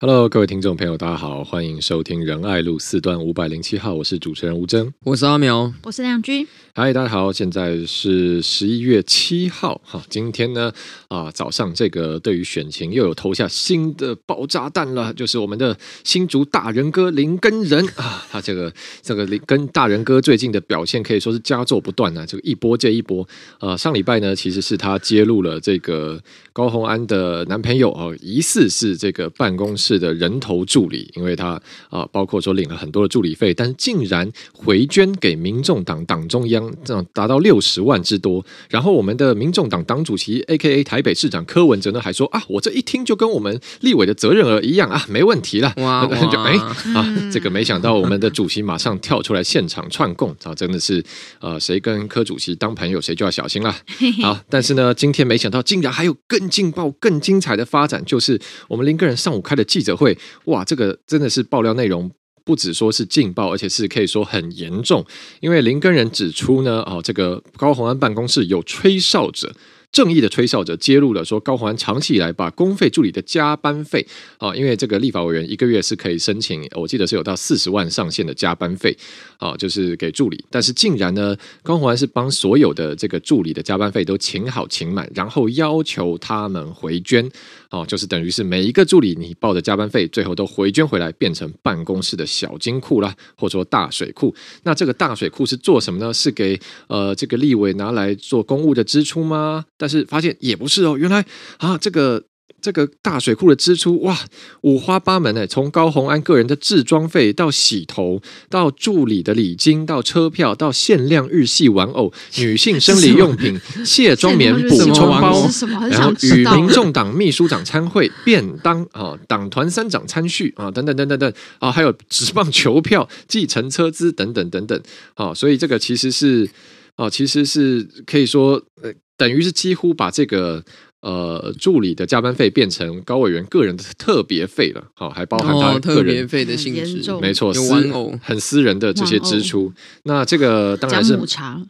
Hello，各位听众朋友，大家好，欢迎收听仁爱路四段五百零七号，我是主持人吴峥，我是阿苗，我是亮君。嗨，大家好，现在是十一月七号，哈，今天呢，啊，早上这个对于选情又有投下新的爆炸弹了，就是我们的新竹大人哥林根仁啊，他这个这个林跟大人哥最近的表现可以说是佳作不断啊，这个一波接一波，呃，上礼拜呢，其实是他揭露了这个高虹安的男朋友哦，疑似是这个办公室。是的人头助理，因为他啊，包括说领了很多的助理费，但是竟然回捐给民众党党中央，这样达到六十万之多。然后我们的民众党党主席 A.K.A 台北市长柯文哲呢，还说啊，我这一听就跟我们立委的责任额一样啊，没问题了。哇，哇就哎啊，这个没想到我们的主席马上跳出来现场串供啊，真的是呃，谁跟柯主席当朋友，谁就要小心了。好，但是呢，今天没想到竟然还有更劲爆、更精彩的发展，就是我们林个人上午开的记记者会，哇，这个真的是爆料内容不只说是劲爆，而且是可以说很严重。因为林根仁指出呢，哦，这个高宏安办公室有吹哨者。正义的吹哨者揭露了说，高宏安长期以来把公费助理的加班费啊，因为这个立法委员一个月是可以申请，我记得是有到四十万上限的加班费啊，就是给助理。但是竟然呢，高宏安是帮所有的这个助理的加班费都请好请满，然后要求他们回捐哦，就是等于是每一个助理你报的加班费，最后都回捐回来，变成办公室的小金库啦，或者说大水库。那这个大水库是做什么呢？是给呃这个立委拿来做公务的支出吗？但是发现也不是哦，原来啊，这个这个大水库的支出哇，五花八门呢。从高红安个人的置装费到洗头，到助理的礼金，到车票，到限量日系玩偶、女性生理用品、卸妆棉补充包，然后与民众党秘书长参会、便当啊，党团三长参叙啊，等等等等等啊，还有职棒球票、计程车资等等等等啊，所以这个其实是啊，其实是可以说呃。等于是几乎把这个。呃，助理的加班费变成高委员个人的特别费了，好，还包含他个人特费的性质，没错，私很私人的这些支出。那这个 当然是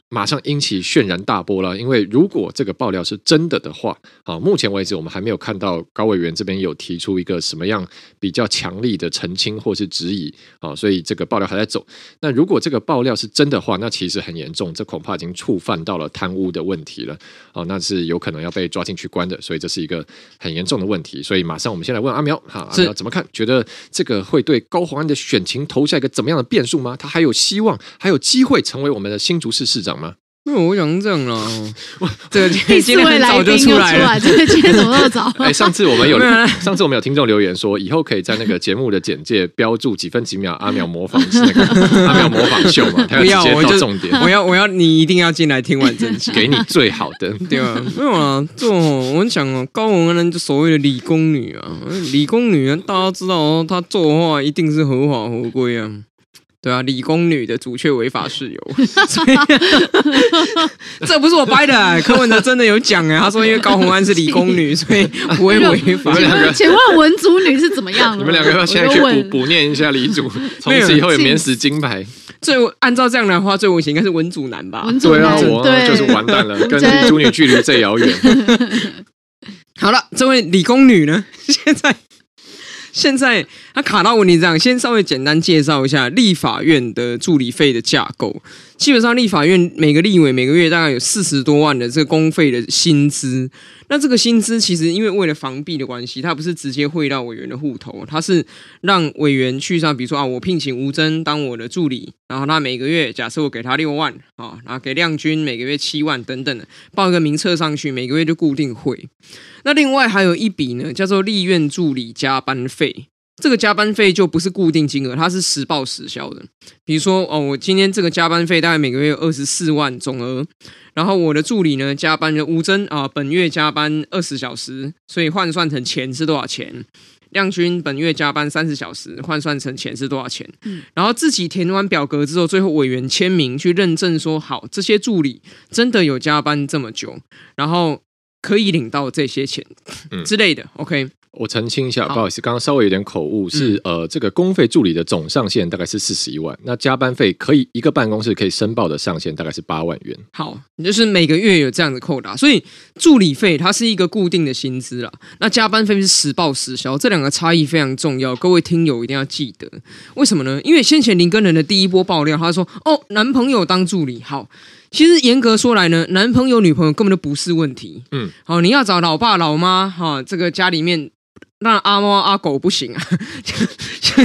马上引起轩然大波了，因为如果这个爆料是真的的话，啊，目前为止我们还没有看到高委员这边有提出一个什么样比较强力的澄清或是质疑，啊，所以这个爆料还在走。那如果这个爆料是真的话，那其实很严重，这恐怕已经触犯到了贪污的问题了，啊，那是有可能要被抓进去关。的，所以这是一个很严重的问题。所以马上我们先来问阿苗，哈，阿苗怎么看？觉得这个会对高虹安的选情投下一个怎么样的变数吗？他还有希望，还有机会成为我们的新竹市市长吗？因为我想这样了，这个今天很早就出来了，这个今天怎么那么早？哎，上次我们有 上次我们有听众留言说，以后可以在那个节目的简介标注几分几秒阿苗模仿是那个阿苗模仿秀嘛？他要我就重点，我要我要你一定要进来听完整集，给你最好的，对啊，没有啊，这我们讲哦，高文安就所谓的理工女啊，理工女大家知道哦，她做的话一定是合法合规啊。对啊，理工女的主却违法事由，所以 这不是我掰的，啊，柯文哲真的有讲哎，他说因为高红安是理工女，所以不会违法。请问，请问文组女是怎么样？你们两个要现在去补补念一下李组，从此以后也免死金牌。最按照这样的话，最危险应该是文组男吧？对啊，我就是完蛋了，跟理组女距离最遥远。好了，这位理工女呢？现在。现在他卡到问题，这样先稍微简单介绍一下立法院的助理费的架构。基本上，立法院每个立委每个月大概有四十多万的这个公费的薪资。那这个薪资其实因为为了防弊的关系，它不是直接汇到委员的户头，它是让委员去上，比如说啊，我聘请吴峥当我的助理，然后他每个月假设我给他六万啊，然后给亮君每个月七万等等的，报一个名册上去，每个月就固定汇。那另外还有一笔呢，叫做立院助理加班费。这个加班费就不是固定金额，它是实报实销的。比如说，哦，我今天这个加班费大概每个月有二十四万总额，然后我的助理呢加班的吴真啊，本月加班二十小时，所以换算成钱是多少钱？亮君本月加班三十小时，换算成钱是多少钱？嗯，然后自己填完表格之后，最后委员签名去认证说好，这些助理真的有加班这么久，然后。可以领到这些钱之类的。OK。我澄清一下，不好意思，刚刚稍微有点口误，是、嗯、呃，这个公费助理的总上限大概是四十一万，那加班费可以一个办公室可以申报的上限大概是八万元。好，你就是每个月有这样的扣打，所以助理费它是一个固定的薪资啦，那加班费是实报实销，这两个差异非常重要，各位听友一定要记得。为什么呢？因为先前林根人的第一波爆料，他说哦，男朋友当助理，好，其实严格说来呢，男朋友女朋友根本就不是问题，嗯，好，你要找老爸老妈哈，这个家里面。那阿猫阿狗不行啊，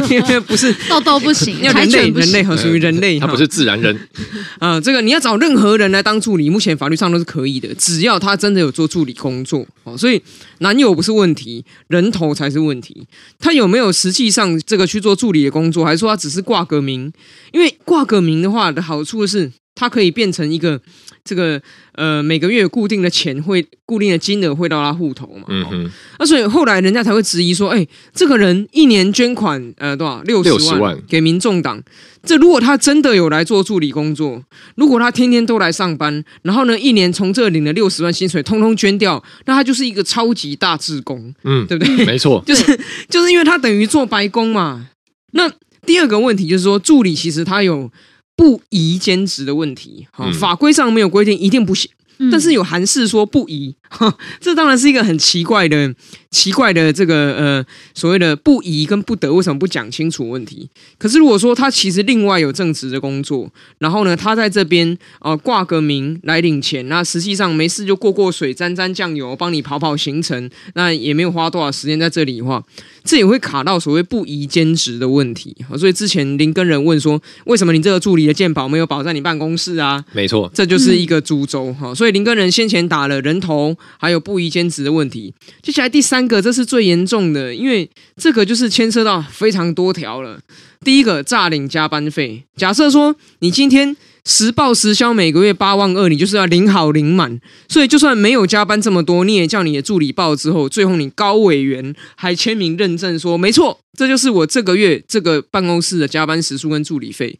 因 为不是豆豆不行，要人类人类和属于人类，他不是自然人 啊。这个你要找任何人来当助理，目前法律上都是可以的，只要他真的有做助理工作。所以男友不是问题，人头才是问题。他有没有实际上这个去做助理的工作，还是说他只是挂个名？因为挂个名的话的好处是，他可以变成一个。这个呃，每个月固定的钱会固定的金额会到他户头嘛？嗯哼。那所以后来人家才会质疑说，哎，这个人一年捐款呃多少六十万，六十万给民众党。这如果他真的有来做助理工作，如果他天天都来上班，然后呢一年从这领了六十万薪水，通通捐掉，那他就是一个超级大志工，嗯，对不对？没错，就是就是因为他等于做白工嘛。那第二个问题就是说，助理其实他有。不宜兼职的问题，哈，法规上没有规定一定不行，嗯、但是有函示说不宜，哈，这当然是一个很奇怪的、奇怪的这个呃所谓的不宜跟不得，为什么不讲清楚问题？可是如果说他其实另外有正职的工作，然后呢，他在这边呃挂个名来领钱，那实际上没事就过过水、沾沾酱油，帮你跑跑行程，那也没有花多少时间在这里的话。这也会卡到所谓不宜兼职的问题，所以之前林根人问说，为什么你这个助理的鉴保没有保在你办公室啊？没错，这就是一个株洲哈。所以林根人先前打了人头，还有不宜兼职的问题。接下来第三个，这是最严重的，因为这个就是牵涉到非常多条了。第一个诈领加班费，假设说你今天。实报实销，每个月八万二，你就是要领好领满。所以就算没有加班这么多，你也叫你的助理报之后，最后你高委员还签名认证说没错，这就是我这个月这个办公室的加班时数跟助理费。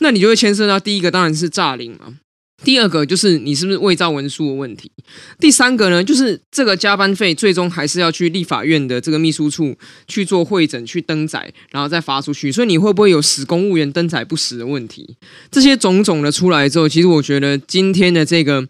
那你就会牵涉到第一个当然是诈领嘛。第二个就是你是不是伪造文书的问题，第三个呢，就是这个加班费最终还是要去立法院的这个秘书处去做会诊、去登载，然后再发出去。所以你会不会有死公务员登载不实的问题？这些种种的出来之后，其实我觉得今天的这个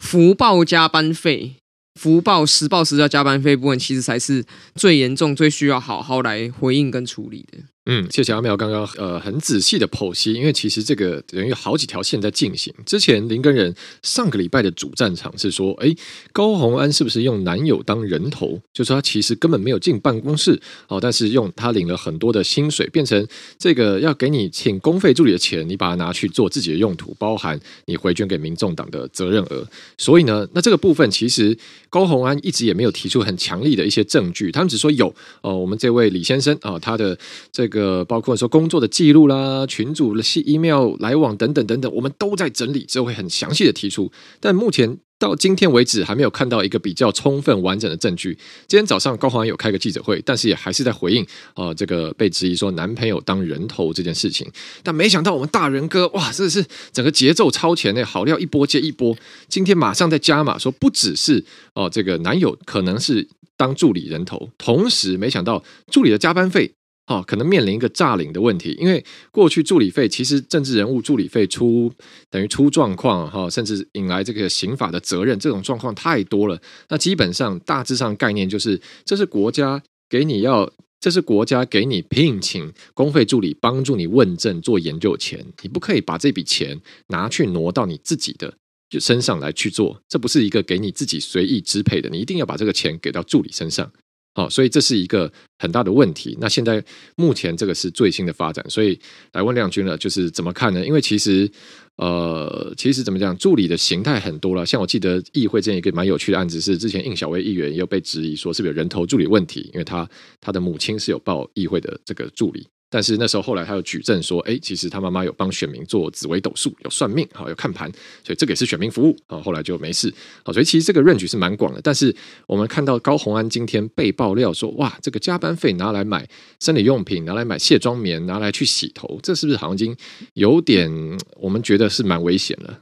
福报加班费、福报实报实销加班费部分，其实才是最严重、最需要好好来回应跟处理的。嗯，谢谢阿苗刚刚呃很仔细的剖析，因为其实这个等于好几条线在进行。之前林根仁上个礼拜的主战场是说，哎，高虹安是不是用男友当人头？就说他其实根本没有进办公室哦，但是用他领了很多的薪水，变成这个要给你请公费助理的钱，你把它拿去做自己的用途，包含你回捐给民众党的责任额。所以呢，那这个部分其实高虹安一直也没有提出很强力的一些证据，他们只说有哦，我们这位李先生啊、他的这个。呃，包括说工作的记录啦、群组的信、email 来往等等等等，我们都在整理之后会很详细的提出。但目前到今天为止，还没有看到一个比较充分完整的证据。今天早上高虹安有开个记者会，但是也还是在回应啊、呃，这个被质疑说男朋友当人头这件事情。但没想到我们大仁哥哇，真的是整个节奏超前呢，好料一波接一波。今天马上在加码说，不只是哦、呃，这个男友可能是当助理人头，同时没想到助理的加班费。哦，可能面临一个诈领的问题，因为过去助理费其实政治人物助理费出等于出状况哈，甚至引来这个刑法的责任，这种状况太多了。那基本上大致上概念就是，这是国家给你要，这是国家给你聘请公费助理帮助你问政做研究钱，你不可以把这笔钱拿去挪到你自己的身上来去做，这不是一个给你自己随意支配的，你一定要把这个钱给到助理身上。好，所以这是一个很大的问题。那现在目前这个是最新的发展，所以来问亮君了，就是怎么看呢？因为其实，呃，其实怎么讲，助理的形态很多了。像我记得议会这样一个蛮有趣的案子，是之前应小薇议员也有被质疑说是不是有人头助理问题，因为他他的母亲是有报议会的这个助理。但是那时候后来他又举证说，哎，其实他妈妈有帮选民做紫微斗数，有算命，好，有看盘，所以这个也是选民服务啊。后来就没事，好，所以其实这个论据是蛮广的。但是我们看到高虹安今天被爆料说，哇，这个加班费拿来买生理用品，拿来买卸妆棉，拿来去洗头，这是不是好像已经有点我们觉得是蛮危险了？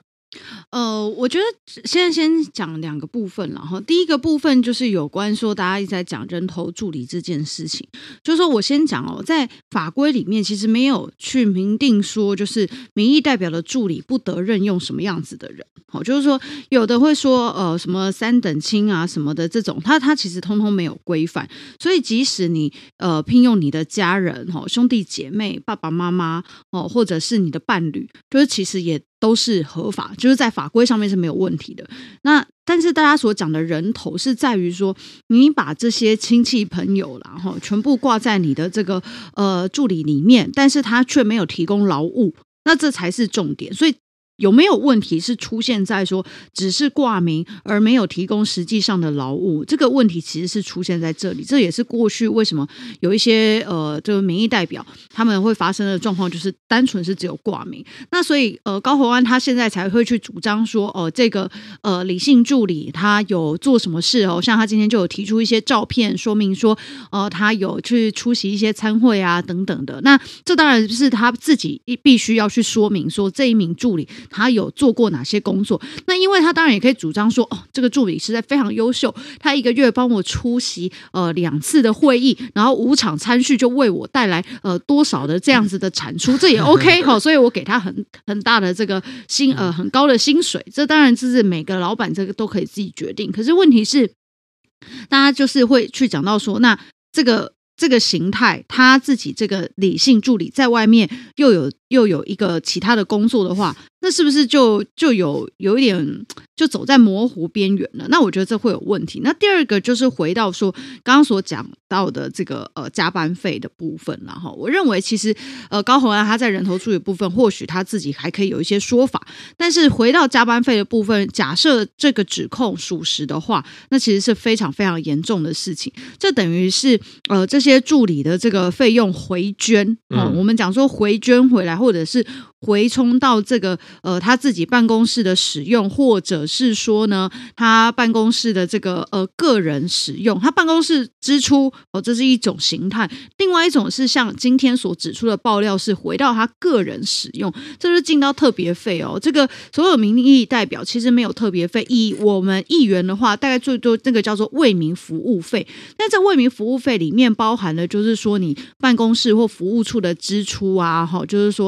呃，我觉得现在先讲两个部分，然后第一个部分就是有关说大家一直在讲人头助理这件事情，就是说我先讲哦，在法规里面其实没有去明定说，就是民意代表的助理不得任用什么样子的人，好，就是说有的会说呃什么三等亲啊什么的这种，他他其实通通没有规范，所以即使你呃聘用你的家人哈兄弟姐妹爸爸妈妈哦或者是你的伴侣，就是其实也。都是合法，就是在法规上面是没有问题的。那但是大家所讲的人头是在于说，你把这些亲戚朋友然后全部挂在你的这个呃助理里面，但是他却没有提供劳务，那这才是重点。所以。有没有问题是出现在说只是挂名而没有提供实际上的劳务？这个问题其实是出现在这里，这也是过去为什么有一些呃，这个民意代表他们会发生的状况，就是单纯是只有挂名。那所以呃，高虹安他现在才会去主张说，哦、呃，这个呃，李姓助理他有做什么事哦？像他今天就有提出一些照片说明说，呃，他有去出席一些参会啊等等的。那这当然是他自己必须要去说明说这一名助理。他有做过哪些工作？那因为他当然也可以主张说，哦，这个助理实在非常优秀，他一个月帮我出席呃两次的会议，然后五场参叙就为我带来呃多少的这样子的产出，这也 OK 哈，所以我给他很很大的这个薪呃很高的薪水，这当然这是每个老板这个都可以自己决定。可是问题是，大家就是会去讲到说，那这个。这个形态，他自己这个理性助理在外面又有又有一个其他的工作的话，那是不是就就有有一点就走在模糊边缘了？那我觉得这会有问题。那第二个就是回到说刚刚所讲到的这个呃加班费的部分，了哈我认为其实呃高红安他在人头处理部分，或许他自己还可以有一些说法。但是回到加班费的部分，假设这个指控属实的话，那其实是非常非常严重的事情。这等于是呃这些助理的这个费用回捐，哦，我们讲说回捐回来，或者是。回充到这个呃他自己办公室的使用，或者是说呢，他办公室的这个呃个人使用，他办公室支出哦，这是一种形态。另外一种是像今天所指出的爆料，是回到他个人使用，这是进到特别费哦。这个所有民意代表其实没有特别费，以我们议员的话，大概最多那个叫做为民服务费。那这为民服务费里面包含的就是说你办公室或服务处的支出啊，哈，就是说。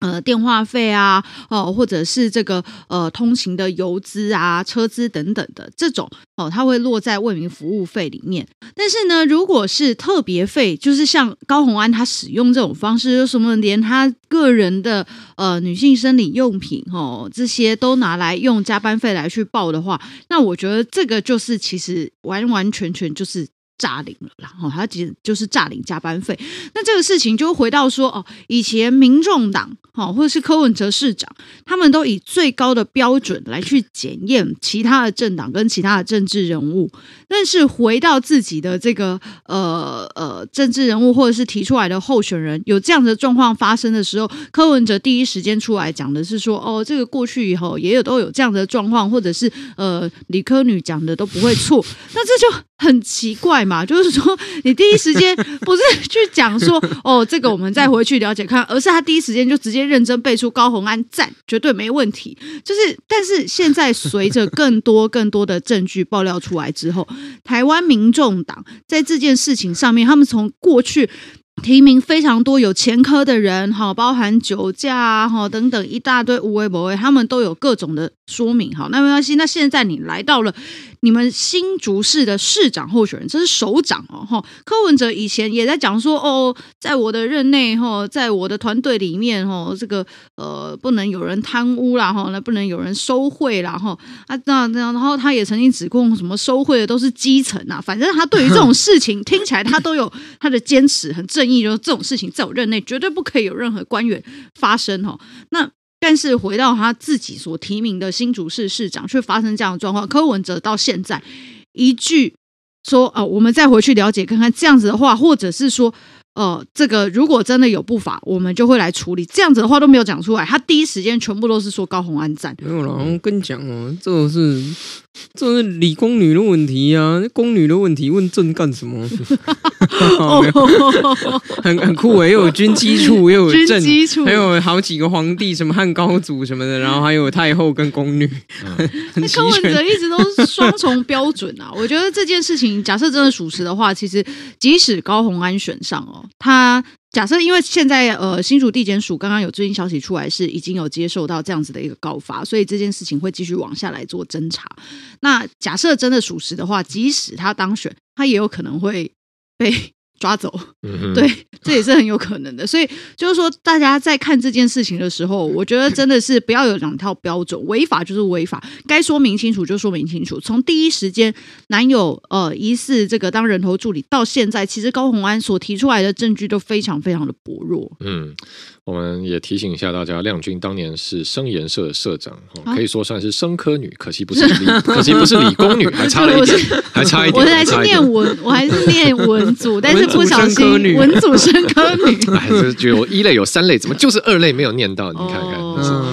呃，电话费啊，哦，或者是这个呃通勤的油资啊、车资等等的这种哦，它会落在为民服务费里面。但是呢，如果是特别费，就是像高红安他使用这种方式，有什么连他个人的呃女性生理用品哦这些都拿来用加班费来去报的话，那我觉得这个就是其实完完全全就是。诈领了，然后他其实就是诈领加班费。那这个事情就回到说哦，以前民众党哦，或者是柯文哲市长，他们都以最高的标准来去检验其他的政党跟其他的政治人物。但是回到自己的这个呃呃政治人物或者是提出来的候选人有这样的状况发生的时候，柯文哲第一时间出来讲的是说哦，这个过去以后也有都有这样的状况，或者是呃理科女讲的都不会错。那这就很奇怪嘛。就是说，你第一时间不是去讲说 哦，这个我们再回去了解看，而是他第一时间就直接认真背出高红安赞，绝对没问题。就是，但是现在随着更多更多的证据爆料出来之后，台湾民众党在这件事情上面，他们从过去。提名非常多有前科的人，哈，包含酒驾啊，哈等等一大堆无为不为，他们都有各种的说明，好，那没关系。那现在你来到了你们新竹市的市长候选人，这是首长哦，哈。柯文哲以前也在讲说，哦，在我的任内，哈，在我的团队里面，哈，这个呃不能有人贪污啦，哈，那不能有人收贿啦，哈啊那那然后他也曾经指控什么收贿的都是基层啊，反正他对于这种事情听起来他都有他的坚持，很正义。就是这种事情在我任内绝对不可以有任何官员发生哈。那但是回到他自己所提名的新竹市市长，却发生这样的状况。柯文哲到现在一句说啊、呃，我们再回去了解看看这样子的话，或者是说呃，这个如果真的有不法，我们就会来处理。这样子的话都没有讲出来，他第一时间全部都是说高红安赞。没有啦，我跟你讲哦，这个是这是理工女的问题啊，宫女的问题问朕干什么？很很酷诶，又有军机处，又有军机处，还有好几个皇帝，什么汉高祖什么的，然后还有太后跟宫女。那柯文哲一直都是双重标准啊！我觉得这件事情，假设真的属实的话，其实即使高红安选上哦，他。假设因为现在呃新竹地检署刚刚有最新消息出来，是已经有接受到这样子的一个告发，所以这件事情会继续往下来做侦查。那假设真的属实的话，即使他当选，他也有可能会被。抓走，对，这也是很有可能的。所以就是说，大家在看这件事情的时候，我觉得真的是不要有两套标准，违法就是违法，该说明清楚就说明清楚。从第一时间男友呃疑似这个当人头助理到现在，其实高洪安所提出来的证据都非常非常的薄弱。嗯。我们也提醒一下大家，亮君当年是生研社的社长，可以说算是生科女，可惜不是 理，可惜不是理工女，还差了一点，还差一点。我还是念文，我还是念文组，但是不小心 文组生科女。哎，就有一类有三类，怎么就是二类没有念到？你看看，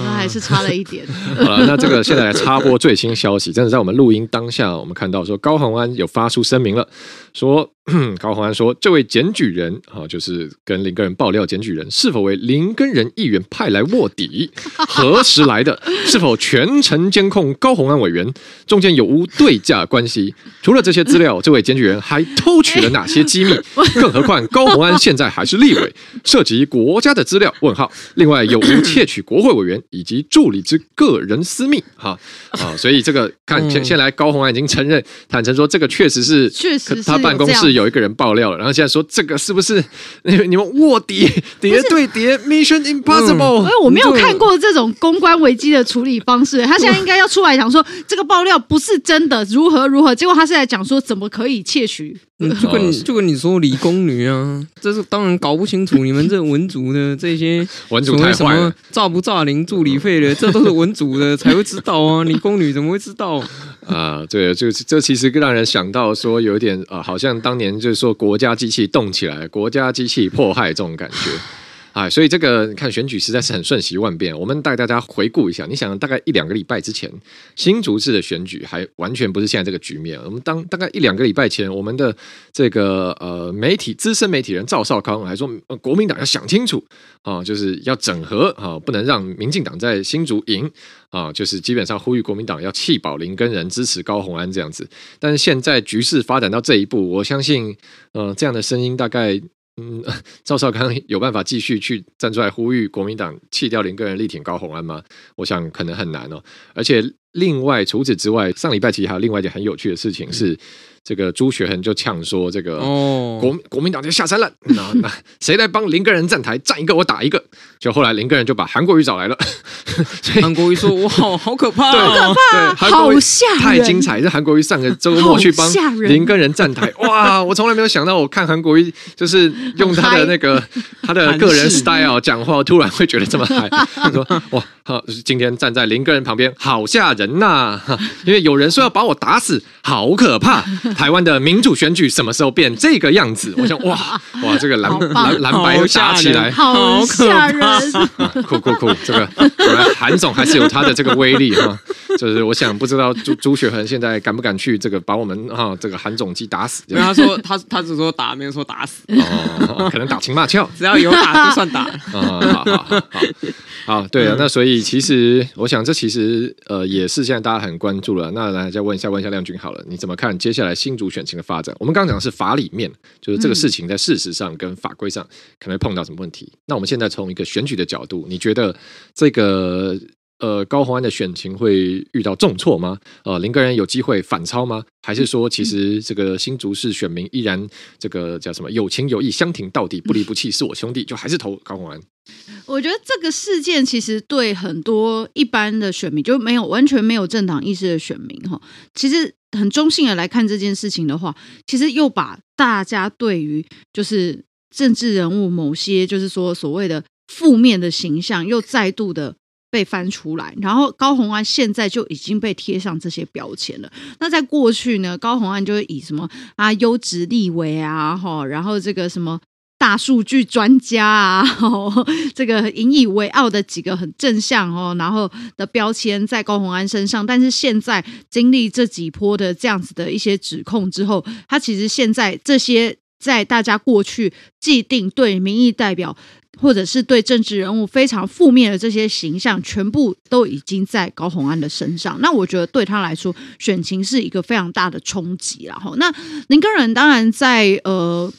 那还是差了一点。好了，那这个现在来插播最新消息，真的在我们录音当下，我们看到说高虹安有发出声明了，说。高虹安说：“这位检举人，啊，就是跟林根人爆料检举人，是否为林根人议员派来卧底？何时来的？是否全程监控高虹安委员？中间有无对价关系？除了这些资料，这位检举人还偷取了哪些机密？更何况高虹安现在还是立委，涉及国家的资料？问号。另外，有无窃取国会委员以及助理之个人私密？哈啊，所以这个看先先来，高虹安已经承认坦诚说，这个确实是确实他办公室。”有一个人爆料了，然后现在说这个是不是 你们卧底谍对谍 Mission Impossible？因为我没有看过这种公关危机的处理方式，他现在应该要出来讲说这个爆料不是真的，如何如何？结果他是在讲说怎么可以窃取？就跟你就跟你说理工女啊，这是当然搞不清楚你们这文组的这些文组太坏了，诈不诈领助理费的，这都是文组的才会知道啊，理工女怎么会知道？啊，对，就是这其实让人想到说有一点啊，好像当年就是说国家机器动起来，国家机器迫害这种感觉。啊，所以这个你看选举实在是很瞬息万变。我们带大家回顾一下，你想大概一两个礼拜之前，新竹市的选举还完全不是现在这个局面。我们当大概一两个礼拜前，我们的这个呃媒体资深媒体人赵少康还说，呃，国民党要想清楚啊，就是要整合啊，不能让民进党在新竹赢啊，就是基本上呼吁国民党要弃保林根人，支持高虹安这样子。但是现在局势发展到这一步，我相信，呃，这样的声音大概。嗯，赵少康有办法继续去站出来呼吁国民党弃掉林个人力挺高虹安吗？我想可能很难哦。而且另外除此之外，上礼拜其实还有另外一件很有趣的事情是。这个朱学恒就呛说：“这个国国民党就下山了，那那谁来帮林根人站台？站一个我打一个。”就后来林根人就把韩国瑜找来了。韩国瑜说：“哇，好可怕，好可怕，好吓人，太精彩！这韩国瑜上个周末去帮林根人站台，哇！我从来没有想到，我看韩国瑜就是用他的那个他的个人 style 讲话，突然会觉得这么嗨。他说：哇，好，今天站在林根人旁边，好吓人呐！因为有人说要把我打死，好可怕。”台湾的民主选举什么时候变这个样子？我想，哇 哇，这个蓝蓝蓝白又打起来，好吓人！酷酷酷，这个果然韩总还是有他的这个威力哈。就是我想不知道朱朱雪恒现在敢不敢去这个把我们啊这个韩总机打死？因为他说他他只说打，没有说打死哦，可能打情骂俏，只要有打就算打。好好好好好，对啊，那所以其实我想这其实呃也是现在大家很关注了。那来再问一下问一下亮君好了，你怎么看接下来新竹选情的发展？我们刚刚讲的是法里面，就是这个事情在事实上跟法规上可能会碰到什么问题？那我们现在从一个选举的角度，你觉得这个？呃，高虹安的选情会遇到重挫吗？呃，林耕仁有机会反超吗？还是说，其实这个新竹市选民依然这个叫什么有情有义，相挺到底，不离不弃，是我兄弟，就还是投高虹安？我觉得这个事件其实对很多一般的选民，就没有完全没有政党意识的选民哈，其实很中性的来看这件事情的话，其实又把大家对于就是政治人物某些就是说所谓的负面的形象，又再度的。被翻出来，然后高虹安现在就已经被贴上这些标签了。那在过去呢，高虹安就会以什么啊优质立委啊，哈，然后这个什么大数据专家啊，哦、这个引以为傲的几个很正向哦，然后的标签在高虹安身上。但是现在经历这几波的这样子的一些指控之后，他其实现在这些在大家过去既定对民意代表。或者是对政治人物非常负面的这些形象，全部都已经在高虹安的身上。那我觉得对他来说，选情是一个非常大的冲击。然后，那林根仁当然在呃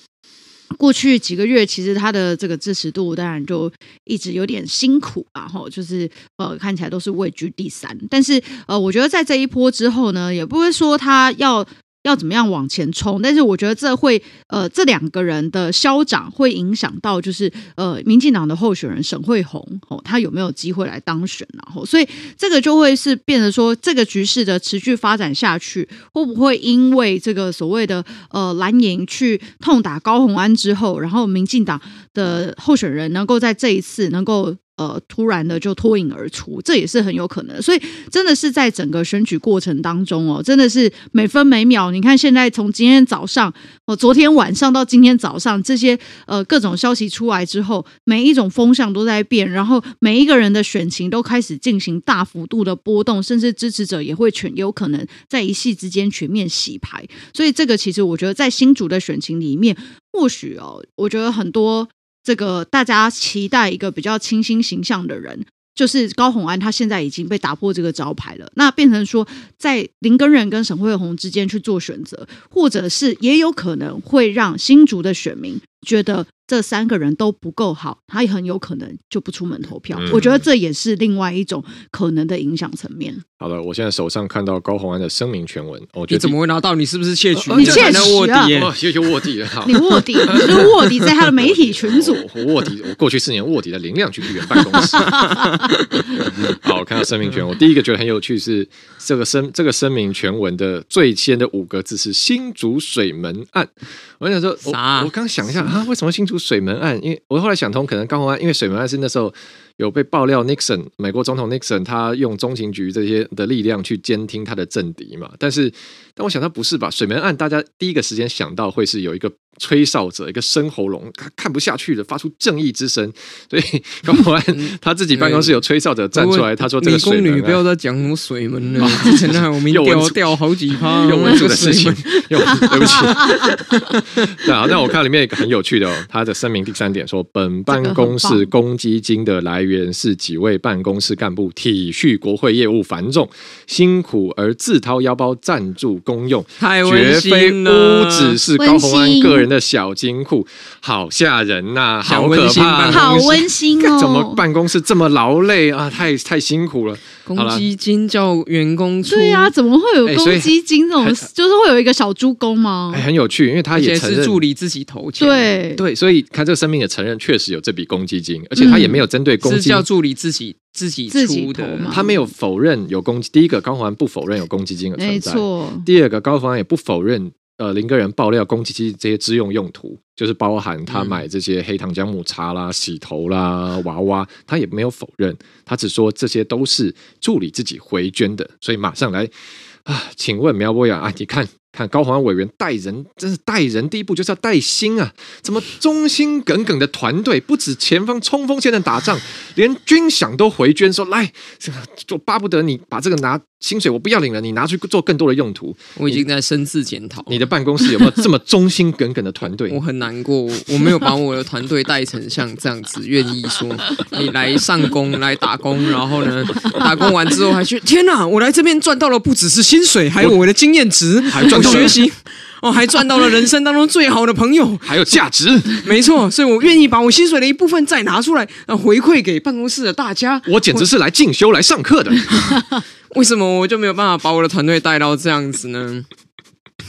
过去几个月，其实他的这个支持度当然就一直有点辛苦，然后就是呃看起来都是位居第三。但是呃，我觉得在这一波之后呢，也不会说他要。要怎么样往前冲？但是我觉得这会呃，这两个人的消长会影响到，就是呃，民进党的候选人沈慧虹哦，他有没有机会来当选？然后，所以这个就会是变得说，这个局势的持续发展下去，会不会因为这个所谓的呃蓝营去痛打高虹安之后，然后民进党的候选人能够在这一次能够。呃，突然的就脱颖而出，这也是很有可能。所以，真的是在整个选举过程当中哦，真的是每分每秒。你看，现在从今天早上，哦，昨天晚上到今天早上，这些呃各种消息出来之后，每一种风向都在变，然后每一个人的选情都开始进行大幅度的波动，甚至支持者也会全有可能在一夕之间全面洗牌。所以，这个其实我觉得在新竹的选情里面，或许哦，我觉得很多。这个大家期待一个比较清新形象的人，就是高虹安，他现在已经被打破这个招牌了。那变成说，在林根仁跟沈慧红之间去做选择，或者是也有可能会让新竹的选民觉得。这三个人都不够好，他也很有可能就不出门投票。嗯、我觉得这也是另外一种可能的影响层面。好了，我现在手上看到高虹安的声明全文，我觉得你怎么会拿到？你是不是窃取？你窃取卧底？窃取卧底了？你卧底？你是卧底在他的媒体群组？我卧底，我过去四年卧底在林亮区议员办公室。好，我看到声明全文，我第一个觉得很有趣是这个声这个声明全文的最先的五个字是新竹水门案。我想说，我我刚想一下啊，为什么新竹水门案？因为我后来想通，可能高虹安因为水门案是那时候有被爆料，Nixon 美国总统 Nixon 他用中情局这些的力量去监听他的政敌嘛。但是，但我想他不是吧？水门案大家第一个时间想到会是有一个。吹哨者，一个深喉咙，他看不下去的，发出正义之声。所以高虹安他自己办公室有吹哨者站出来，他说：“这个水门、啊、不要再讲什么水门了，之前还我们掉掉好几趴，用文字的事情，用对不起。对啊，那我看里面一个很有趣的哦，他的声明第三点说，本办公室公积金的来源是几位办公室干部体恤国会业务繁重，辛苦而自掏腰包赞助公用，绝非不只是高鸿安个人。的小金库，好吓人呐、啊，好可怕，好温馨哦！怎么办公室这么劳累啊？太太辛苦了。公积金叫员工出，对啊，怎么会有公积金这种？欸、就是会有一个小猪公吗？欸、很有趣，因为他也承认是助理自己投钱，对对，所以他这个声明也承认确实有这笔公积金，而且他也没有针对公积金、嗯、叫助理自己自己出的，他没有否认有公积。第一个高虹安不否认有公积金的存在，没错。第二个高虹安也不否认。呃，林个人爆料公积金这些支用用途，就是包含他买这些黑糖姜母茶啦、洗头啦、娃娃，他也没有否认，他只说这些都是助理自己回捐的，所以马上来啊，请问苗博雅啊，你看。看高虹安委员带人，真是带人第一步就是要带心啊！怎么忠心耿耿的团队，不止前方冲锋陷阵打仗，连军饷都回捐，说来，就巴不得你把这个拿薪水我不要领了，你拿去做更多的用途。我已经在深自检讨，你的办公室有没有这么忠心耿耿的团队？我很难过，我没有把我的团队带成像这样子，愿意说你来上工来打工，然后呢，打工完之后还去，天哪！我来这边赚到了不只是薪水，还有我的经验值，还赚。学习哦，还赚到了人生当中最好的朋友，还有价值。没错，所以我愿意把我薪水的一部分再拿出来，回馈给办公室的大家。我简直是来进修来上课的。为什么我就没有办法把我的团队带到这样子呢？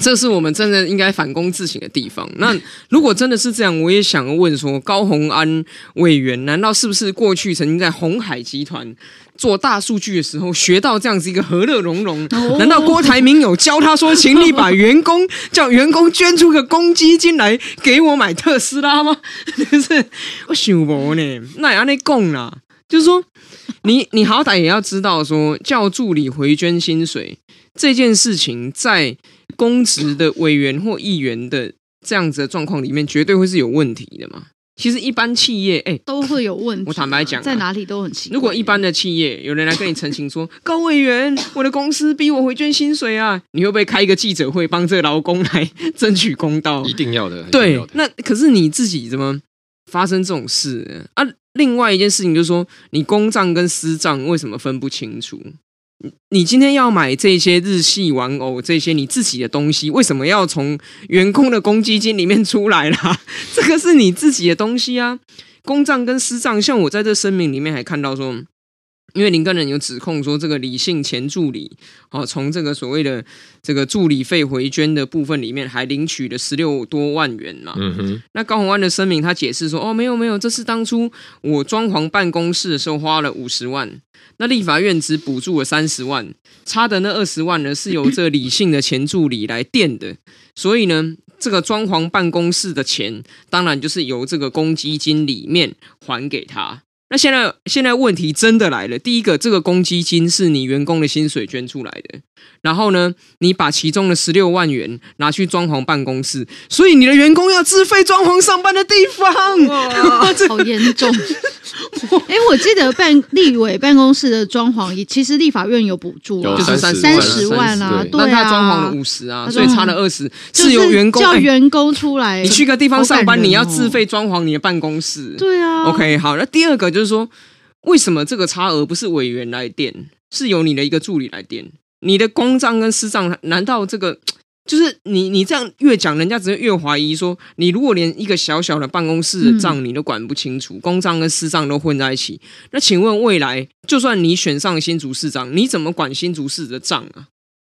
这是我们真正应该反躬自省的地方。那如果真的是这样，我也想问说，高鸿安委员难道是不是过去曾经在鸿海集团做大数据的时候学到这样子一个和乐融融？难道郭台铭有教他说，请你把员工叫员工捐出个公积金来给我买特斯拉吗？就是我想不呢，那也要那供啦。就是说，你你好歹也要知道说，叫助理回捐薪水这件事情在。公职的委员或议员的这样子的状况里面，绝对会是有问题的嘛。其实一般企业，哎、欸，都会有问题。我坦白讲、啊，在哪里都很奇怪。如果一般的企业有人来跟你澄清说，高委员，我的公司逼我回捐薪水啊，你会不会开一个记者会帮这个劳工来争取公道？一定要的。对，要的那可是你自己怎么发生这种事啊？另外一件事情就是说，你公账跟私账为什么分不清楚？你今天要买这些日系玩偶，这些你自己的东西，为什么要从员工的公积金里面出来啦？这个是你自己的东西啊，公账跟私账，像我在这声明里面还看到说。因为林根人有指控说，这个李姓前助理哦，从这个所谓的这个助理费回捐的部分里面，还领取了十六多万元嘛。嗯哼。那高虹安的声明，他解释说，哦，没有没有，这是当初我装潢办公室的时候花了五十万，那立法院只补助了三十万，差的那二十万呢，是由这个李姓的前助理来垫的。所以呢，这个装潢办公室的钱，当然就是由这个公积金里面还给他。那现在，现在问题真的来了。第一个，这个公积金是你员工的薪水捐出来的，然后呢，你把其中的十六万元拿去装潢办公室，所以你的员工要自费装潢上班的地方，哇，好严重。哎，我记得办立委办公室的装潢，其实立法院有补助，就是三三十万啊，对啊，但他装潢了五十啊，所以差了二十，是由员工叫员工出来。你去个地方上班，你要自费装潢你的办公室，对啊。OK，好，那第二个就。就是说，为什么这个差额不是委员来垫，是由你的一个助理来垫？你的公账跟私账，难道这个就是你？你这样越讲，人家只会越怀疑说，你如果连一个小小的办公室的账你都管不清楚，嗯、公账跟私账都混在一起，那请问未来，就算你选上新竹市长，你怎么管新竹市的账啊？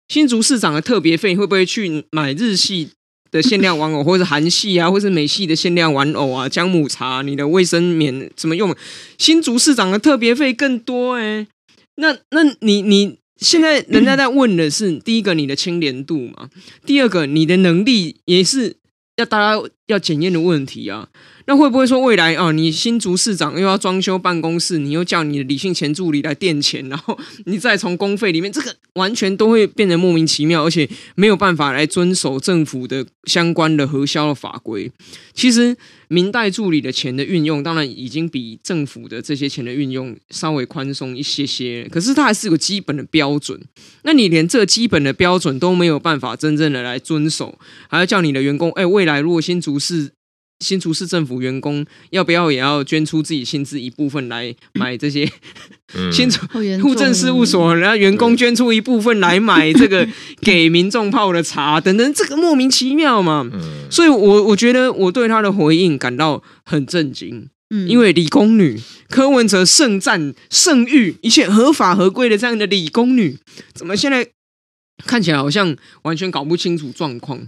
新竹市长的特别费会不会去买日系？的限量玩偶，或者是韩系啊，或者是美系的限量玩偶啊，姜母茶，你的卫生棉怎么用？新竹市长的特别费更多哎、那那你你现在人家在问的是第一个你的清廉度嘛，第二个你的能力也是要大家要检验的问题啊。那会不会说未来啊，你新竹市长又要装修办公室，你又叫你的理性前助理来垫钱，然后 你再从公费里面，这个完全都会变得莫名其妙，而且没有办法来遵守政府的相关的核销的法规。其实明代助理的钱的运用，当然已经比政府的这些钱的运用稍微宽松一些些，可是它还是个基本的标准。那你连这基本的标准都没有办法真正的来遵守，还要叫你的员工，哎，未来如果新竹市。新竹市政府员工要不要也要捐出自己薪资一部分来买这些？新竹户政事务所，然后员工捐出一部分来买这个 给民众泡的茶等等，这个莫名其妙嘛。所以我我觉得我对他的回应感到很震惊。嗯因为理工女柯文哲盛赞盛誉一切合法合规的这样的理工女，怎么现在？看起来好像完全搞不清楚状况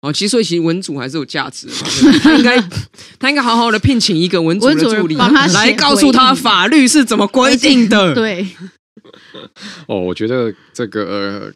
哦，其实所以其实文组还是有价值的，他应该 他应该好好的聘请一个文组的助理来告诉他法律是怎么规定的。对，哦，我觉得这个。呃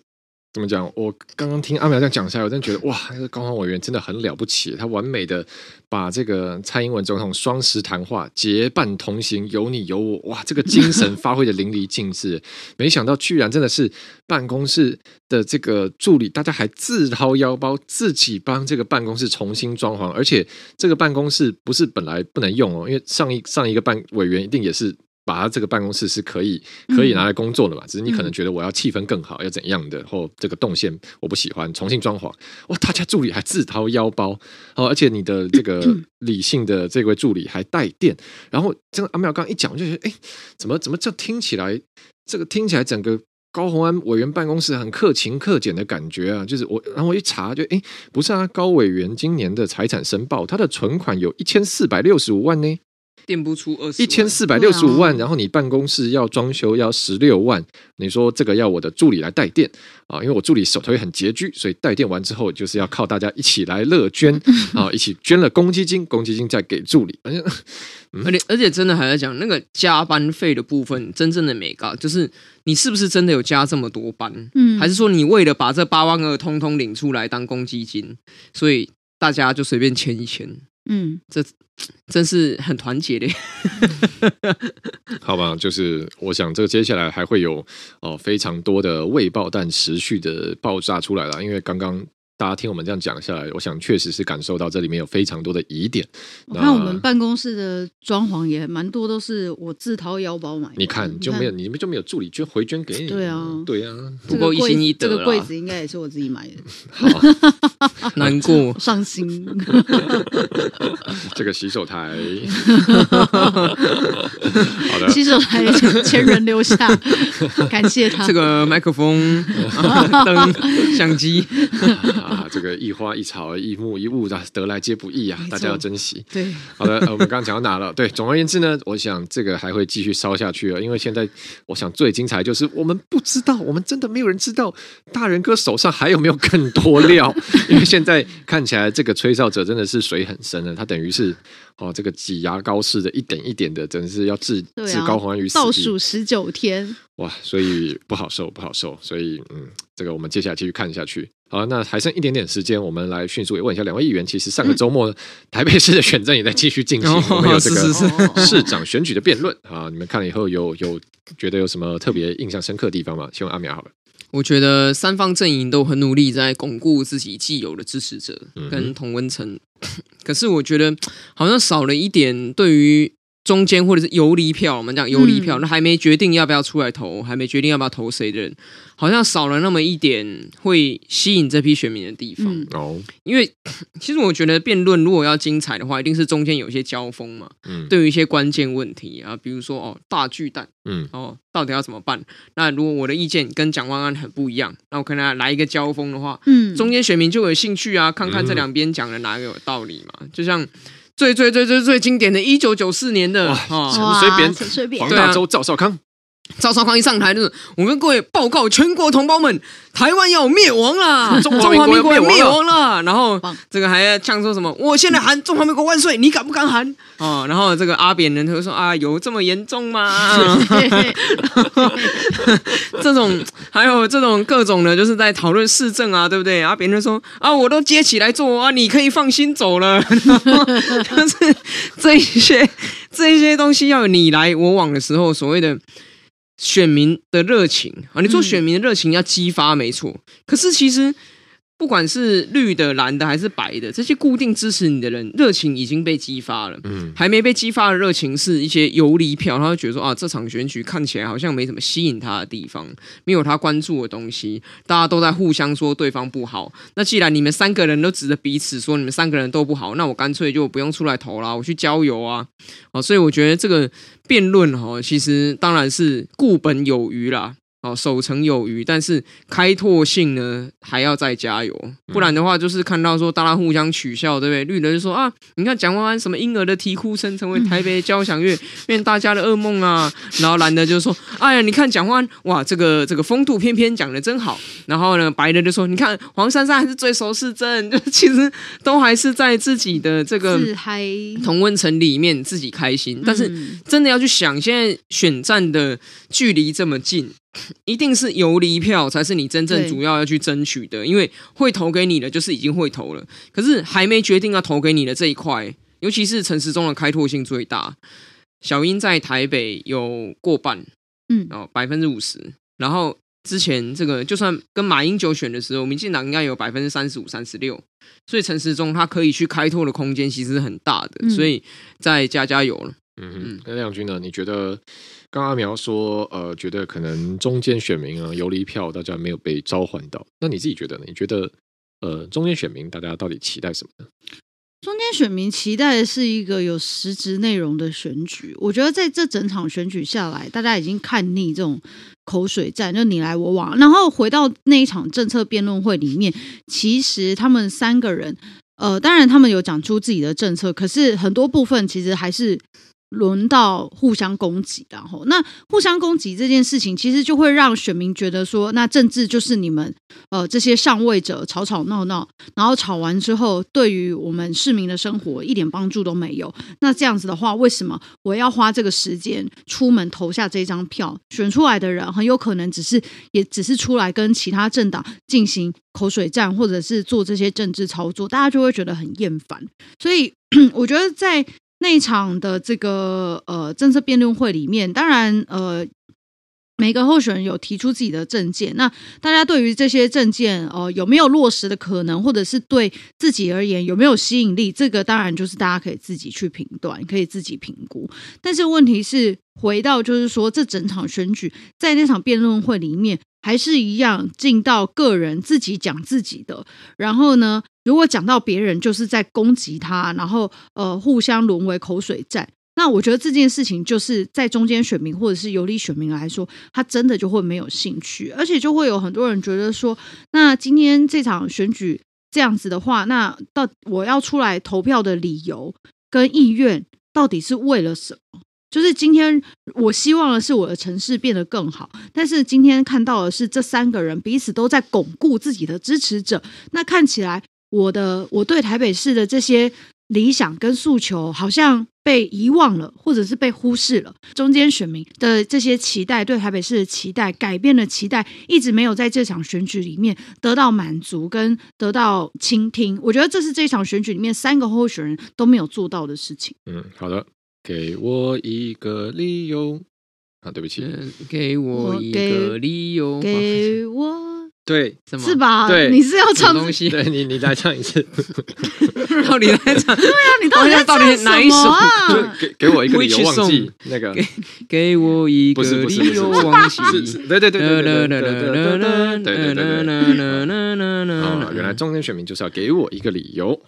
怎么讲？我刚刚听阿苗这样讲下来，我真的觉得哇，这个高虹委员真的很了不起，他完美的把这个蔡英文总统双十谈话结伴同行，有你有我，哇，这个精神发挥的淋漓尽致。没想到居然真的是办公室的这个助理，大家还自掏腰包自己帮这个办公室重新装潢，而且这个办公室不是本来不能用哦，因为上一上一个办委员一定也是。把他这个办公室是可以可以拿来工作的嘛？只是你可能觉得我要气氛更好，要怎样的，或这个动线我不喜欢，重新装潢。哇，大家助理还自掏腰包哦，而且你的这个理性的这位助理还带电。然后这个阿妙刚一讲，我就觉得哎，怎么怎么这听起来，这个听起来整个高虹安委员办公室很克勤克俭的感觉啊！就是我，然后我一查就哎，不是啊，高委员今年的财产申报，他的存款有一千四百六十五万呢。垫不出二十一千四百六十五万，然后你办公室要装修要十六万，你说这个要我的助理来代垫啊？因为我助理手头也很拮据，所以代垫完之后就是要靠大家一起来乐捐 啊，一起捐了公积金，公积金再给助理。而且，而且，而且真的还在讲那个加班费的部分，真正的美高就是你是不是真的有加这么多班？嗯，还是说你为了把这八万二通通领出来当公积金，所以大家就随便签一签？嗯，这。真是很团结的，好吧？就是我想，这个接下来还会有哦非常多的未爆弹持续的爆炸出来了，因为刚刚大家听我们这样讲下来，我想确实是感受到这里面有非常多的疑点。我看我们办公室的装潢也蛮多，都是我自掏腰包买的。你看就没有，你们就没有助理捐回捐给你？对啊，对啊，不够一心一德。这个柜子应该也是我自己买的，好 难过，伤心。这个洗手台，好的，洗手台前人留下，感谢他。这个麦克风、灯、相机。啊，这个一花一草一木一物的得来皆不易啊，大家要珍惜。对，好的，我们刚刚讲到哪了？对，总而言之呢，我想这个还会继续烧下去啊，因为现在我想最精彩就是我们不知道，我们真的没有人知道大人哥手上还有没有更多料，因为现在看起来这个吹哨者真的是水很深了，他等于是哦这个挤牙膏似的，一点一点的，真的是要置置高环于死，倒数十九天。哇，所以不好受，不好受，所以嗯，这个我们接下来继续看下去。好，那还剩一点点时间，我们来迅速也问一下两位议员。其实上个周末，台北市的选战也在继续进行，我们有这个市长选举的辩论啊。你们看了以后有有觉得有什么特别印象深刻的地方吗？先问阿苗好了。我觉得三方阵营都很努力在巩固自己既有的支持者跟同温层，嗯、可是我觉得好像少了一点对于。中间或者是游离票，我们讲游离票，嗯、那还没决定要不要出来投，还没决定要不要投谁的人，好像少了那么一点会吸引这批选民的地方。哦、嗯，因为其实我觉得辩论如果要精彩的话，一定是中间有一些交锋嘛。嗯，对于一些关键问题啊，比如说哦大巨蛋，嗯，哦到底要怎么办？那如果我的意见跟蒋万安很不一样，那我可能来一个交锋的话，嗯，中间选民就有兴趣啊，看看这两边讲的哪个有道理嘛，就像。最最最最最经典的，一九九四年的陈水扁，陈水扁，黄大洲赵少康，赵少康一上台就是，我跟各位报告全国同胞们。台湾要灭亡啦，中华民国要灭亡啦。然后这个还要唱说什么？我现在喊中华民国万岁，你敢不敢喊？哦，然后这个阿扁人他就说啊，有这么严重吗？这种还有这种各种的，就是在讨论市政啊，对不对？阿扁人说啊，我都接起来做啊，你可以放心走了。就是这一些这一些东西要你来我往的时候，所谓的。选民的热情啊，你做选民的热情要激发没错，可是其实。不管是绿的、蓝的还是白的，这些固定支持你的人，热情已经被激发了。嗯，还没被激发的热情是一些游离票，他会觉得说啊，这场选举看起来好像没什么吸引他的地方，没有他关注的东西，大家都在互相说对方不好。那既然你们三个人都指着彼此说你们三个人都不好，那我干脆就不用出来投了，我去郊游啊。哦，所以我觉得这个辩论哈，其实当然是固本有余啦。哦，守成有余，但是开拓性呢还要再加油，不然的话就是看到说大家互相取笑，对不对？绿的就说啊，你看蒋万安什么婴儿的啼哭声成为台北交响乐，变大家的噩梦啊。然后蓝的就说，哎呀，你看蒋万安哇，这个这个风度翩翩讲的真好。然后呢，白的就说，你看黄珊珊还是最熟是真，就其实都还是在自己的这个同温层里面自己开心。但是真的要去想，现在选战的距离这么近。一定是游离票才是你真正主要要去争取的，因为会投给你的就是已经会投了，可是还没决定要投给你的这一块，尤其是陈时中的开拓性最大。小英在台北有过半，嗯，哦，百分之五十。然后之前这个就算跟马英九选的时候，民进党应该有百分之三十五、三十六，所以陈时中他可以去开拓的空间其实是很大的，嗯、所以再加加油了。嗯哼，那亮君呢？你觉得？刚阿苗说，呃，觉得可能中间选民啊游离票，大家没有被召唤到。那你自己觉得呢？你觉得，呃，中间选民大家到底期待什么呢？中间选民期待的是一个有实质内容的选举。我觉得在这整场选举下来，大家已经看腻这种口水战，就你来我往。然后回到那一场政策辩论会里面，其实他们三个人，呃，当然他们有讲出自己的政策，可是很多部分其实还是。轮到互相攻击，然后那互相攻击这件事情，其实就会让选民觉得说，那政治就是你们呃这些上位者吵吵闹闹，然后吵完之后，对于我们市民的生活一点帮助都没有。那这样子的话，为什么我要花这个时间出门投下这张票？选出来的人很有可能只是也只是出来跟其他政党进行口水战，或者是做这些政治操作，大家就会觉得很厌烦。所以 我觉得在。那一场的这个呃政策辩论会里面，当然呃每个候选人有提出自己的政见，那大家对于这些政见，呃，有没有落实的可能，或者是对自己而言有没有吸引力？这个当然就是大家可以自己去评断，可以自己评估。但是问题是，回到就是说，这整场选举在那场辩论会里面，还是一样进到个人自己讲自己的。然后呢，如果讲到别人，就是在攻击他，然后呃，互相沦为口水战。那我觉得这件事情就是在中间选民或者是游离选民来说，他真的就会没有兴趣，而且就会有很多人觉得说，那今天这场选举这样子的话，那到我要出来投票的理由跟意愿到底是为了什么？就是今天我希望的是我的城市变得更好，但是今天看到的是这三个人彼此都在巩固自己的支持者，那看起来我的我对台北市的这些。理想跟诉求好像被遗忘了，或者是被忽视了。中间选民的这些期待，对台北市的期待，改变的期待，一直没有在这场选举里面得到满足跟得到倾听。我觉得这是这场选举里面三个候选人都没有做到的事情。嗯，好的，给我一个理由。啊，对不起，给我一个理由，给我。对，是吧？对，你是要唱东西？对你，你再唱一次。到底在唱？对啊，你到底在唱什么啊？给给我一个理由忘记那个。给我一个理由 忘记。对对对对对对对对对对对。啊，原来中间选民就是要给我一个理由。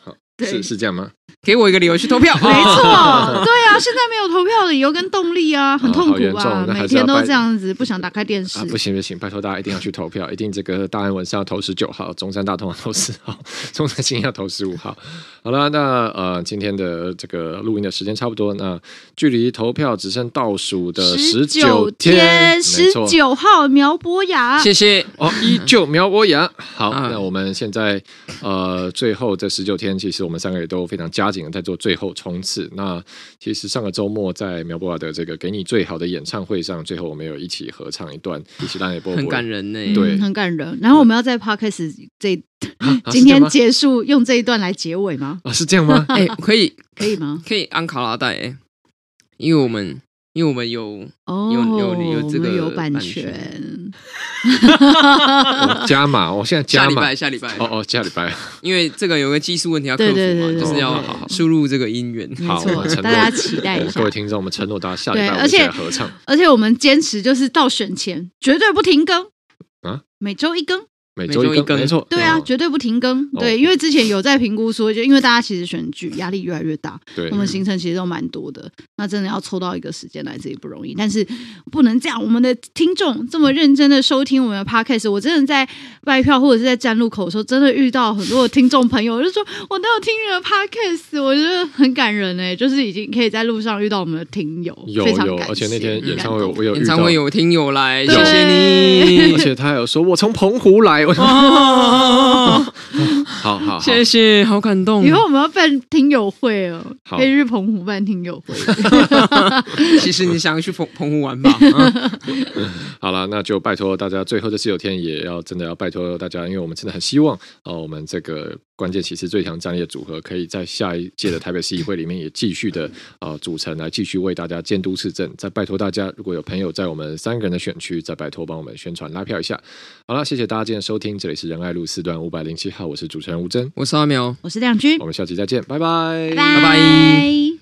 好，是是这样吗？给我一个理由去投票。没错，对啊，现在没有投票的理由跟动力啊，很痛苦啊，每天都这样子，不想打开电视。不行不行，拜托大家一定要去投票，一定这个大安文是要投十九号，中山大同要投十号，中山新要投十五号。好了，那呃，今天的这个录音的时间差不多，那距离投票只剩倒数的十九天，十九号苗博雅，谢谢哦，依旧苗博雅。好，那我们现在呃，最后这十九天，其实我们三个也都非常加紧的在做最后冲刺。那其实上个周末在苗博雅的这个给你最好的演唱会上，最后我们有一起合唱一段，一起让你播，很感人呢，对，很感人。然后我们要在 Podcast 这。今天结束用这一段来结尾吗？啊，是这样吗？哎，可以，可以吗？可以安卡拉带，哎，因为我们，因为我们有，哦，有有有这个有版权，加码，我现在加码，下礼拜，下礼拜，哦哦，下礼拜，因为这个有个技术问题要克服嘛，就是要输入这个音源。好，大家期待一下，各位听众，我们承诺大家下礼拜而且合唱，而且我们坚持就是到选前绝对不停更。啊，每周一更。每周一更，没错，对啊，绝对不停更。对，因为之前有在评估说，就因为大家其实选举压力越来越大，对，我们行程其实都蛮多的，那真的要抽到一个时间来，这也不容易。但是不能这样，我们的听众这么认真的收听我们的 podcast，我真的在卖票或者是在站路口的时候，真的遇到很多的听众朋友，就说我都有听你的 podcast，我觉得很感人哎，就是已经可以在路上遇到我们的听友，有有，而且那天演唱会我有演唱会有听友来，谢谢你，而且他有说我从澎湖来。哦，好好，谢谢，好感动。以后我们要办听友会哦，可以去澎湖办听友会。其实你想去澎澎湖玩吧？好了，那就拜托大家，最后这十九天也要真的要拜托大家，因为我们真的很希望啊，我们这个。关键其实最强战力的组合，可以在下一届的台北市议会里面也继续的啊、呃、组成，来继续为大家监督市政。再拜托大家，如果有朋友在我们三个人的选区，再拜托帮我们宣传拉票一下。好了，谢谢大家今天收听，这里是仁爱路四段五百零七号，我是主持人吴真，我是阿苗，我是亮君，我们下期再见，拜拜，拜拜。